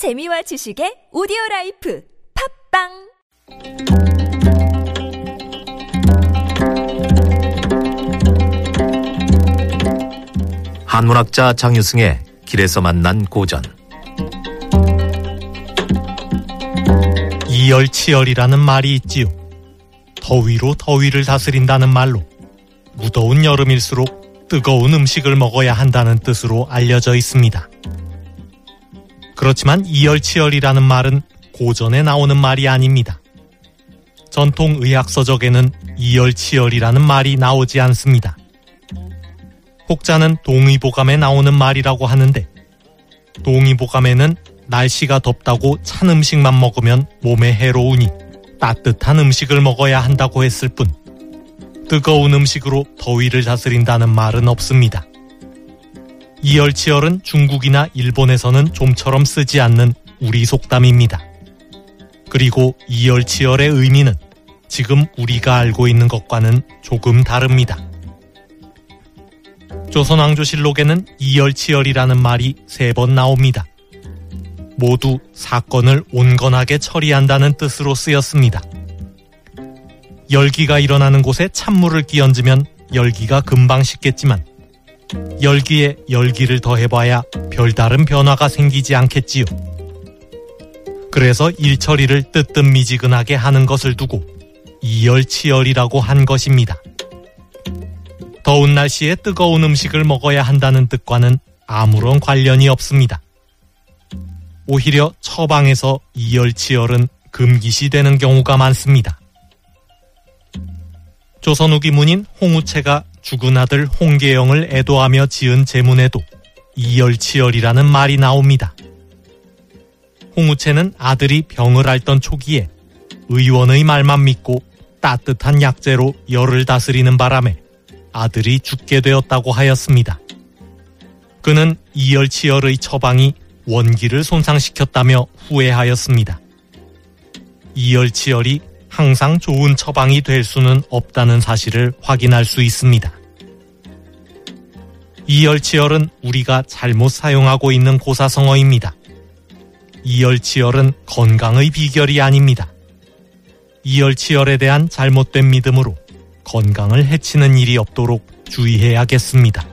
재미와 지식의 오디오 라이프 팟빵 한문학자 장유승의 길에서 만난 고전 이열치열이라는 말이 있지요. 더위로 더위를 다스린다는 말로 무더운 여름일수록 뜨거운 음식을 먹어야 한다는 뜻으로 알려져 있습니다. 그렇지만 이열치열이라는 말은 고전에 나오는 말이 아닙니다. 전통 의학서적에는 이열치열이라는 말이 나오지 않습니다. 혹자는 동의보감에 나오는 말이라고 하는데 동의보감에는 날씨가 덥다고 찬 음식만 먹으면 몸에 해로우니 따뜻한 음식을 먹어야 한다고 했을 뿐 뜨거운 음식으로 더위를 다스린다는 말은 없습니다. 이열치열은 중국이나 일본에서는 좀처럼 쓰지 않는 우리 속담입니다. 그리고 이열치열의 의미는 지금 우리가 알고 있는 것과는 조금 다릅니다. 조선왕조실록에는 이열치열이라는 말이 세 번 나옵니다. 모두 사건을 온건하게 처리한다는 뜻으로 쓰였습니다. 열기가 일어나는 곳에 찬물을 끼얹으면 열기가 금방 식겠지만 열기에 열기를 더해봐야 별다른 변화가 생기지 않겠지요. 그래서 일처리를 뜨뜻미지근하게 하는 것을 두고 이열치열이라고 한 것입니다. 더운 날씨에 뜨거운 음식을 먹어야 한다는 뜻과는 아무런 관련이 없습니다. 오히려 처방에서 이열치열은 금기시 되는 경우가 많습니다. 조선 후기 문인 홍우채가 죽은 아들 홍계영을 애도하며 지은 제문에도 이열치열이라는 말이 나옵니다. 홍우채는 아들이 병을 앓던 초기에 의원의 말만 믿고 따뜻한 약재로 열을 다스리는 바람에 아들이 죽게 되었다고 하였습니다. 그는 이열치열의 처방이 원기를 손상시켰다며 후회하였습니다. 이열치열이 항상 좋은 처방이 될 수는 없다는 사실을 확인할 수 있습니다. 이열치열은 우리가 잘못 사용하고 있는 고사성어입니다. 이열치열은 건강의 비결이 아닙니다. 이열치열에 대한 잘못된 믿음으로 건강을 해치는 일이 없도록 주의해야겠습니다.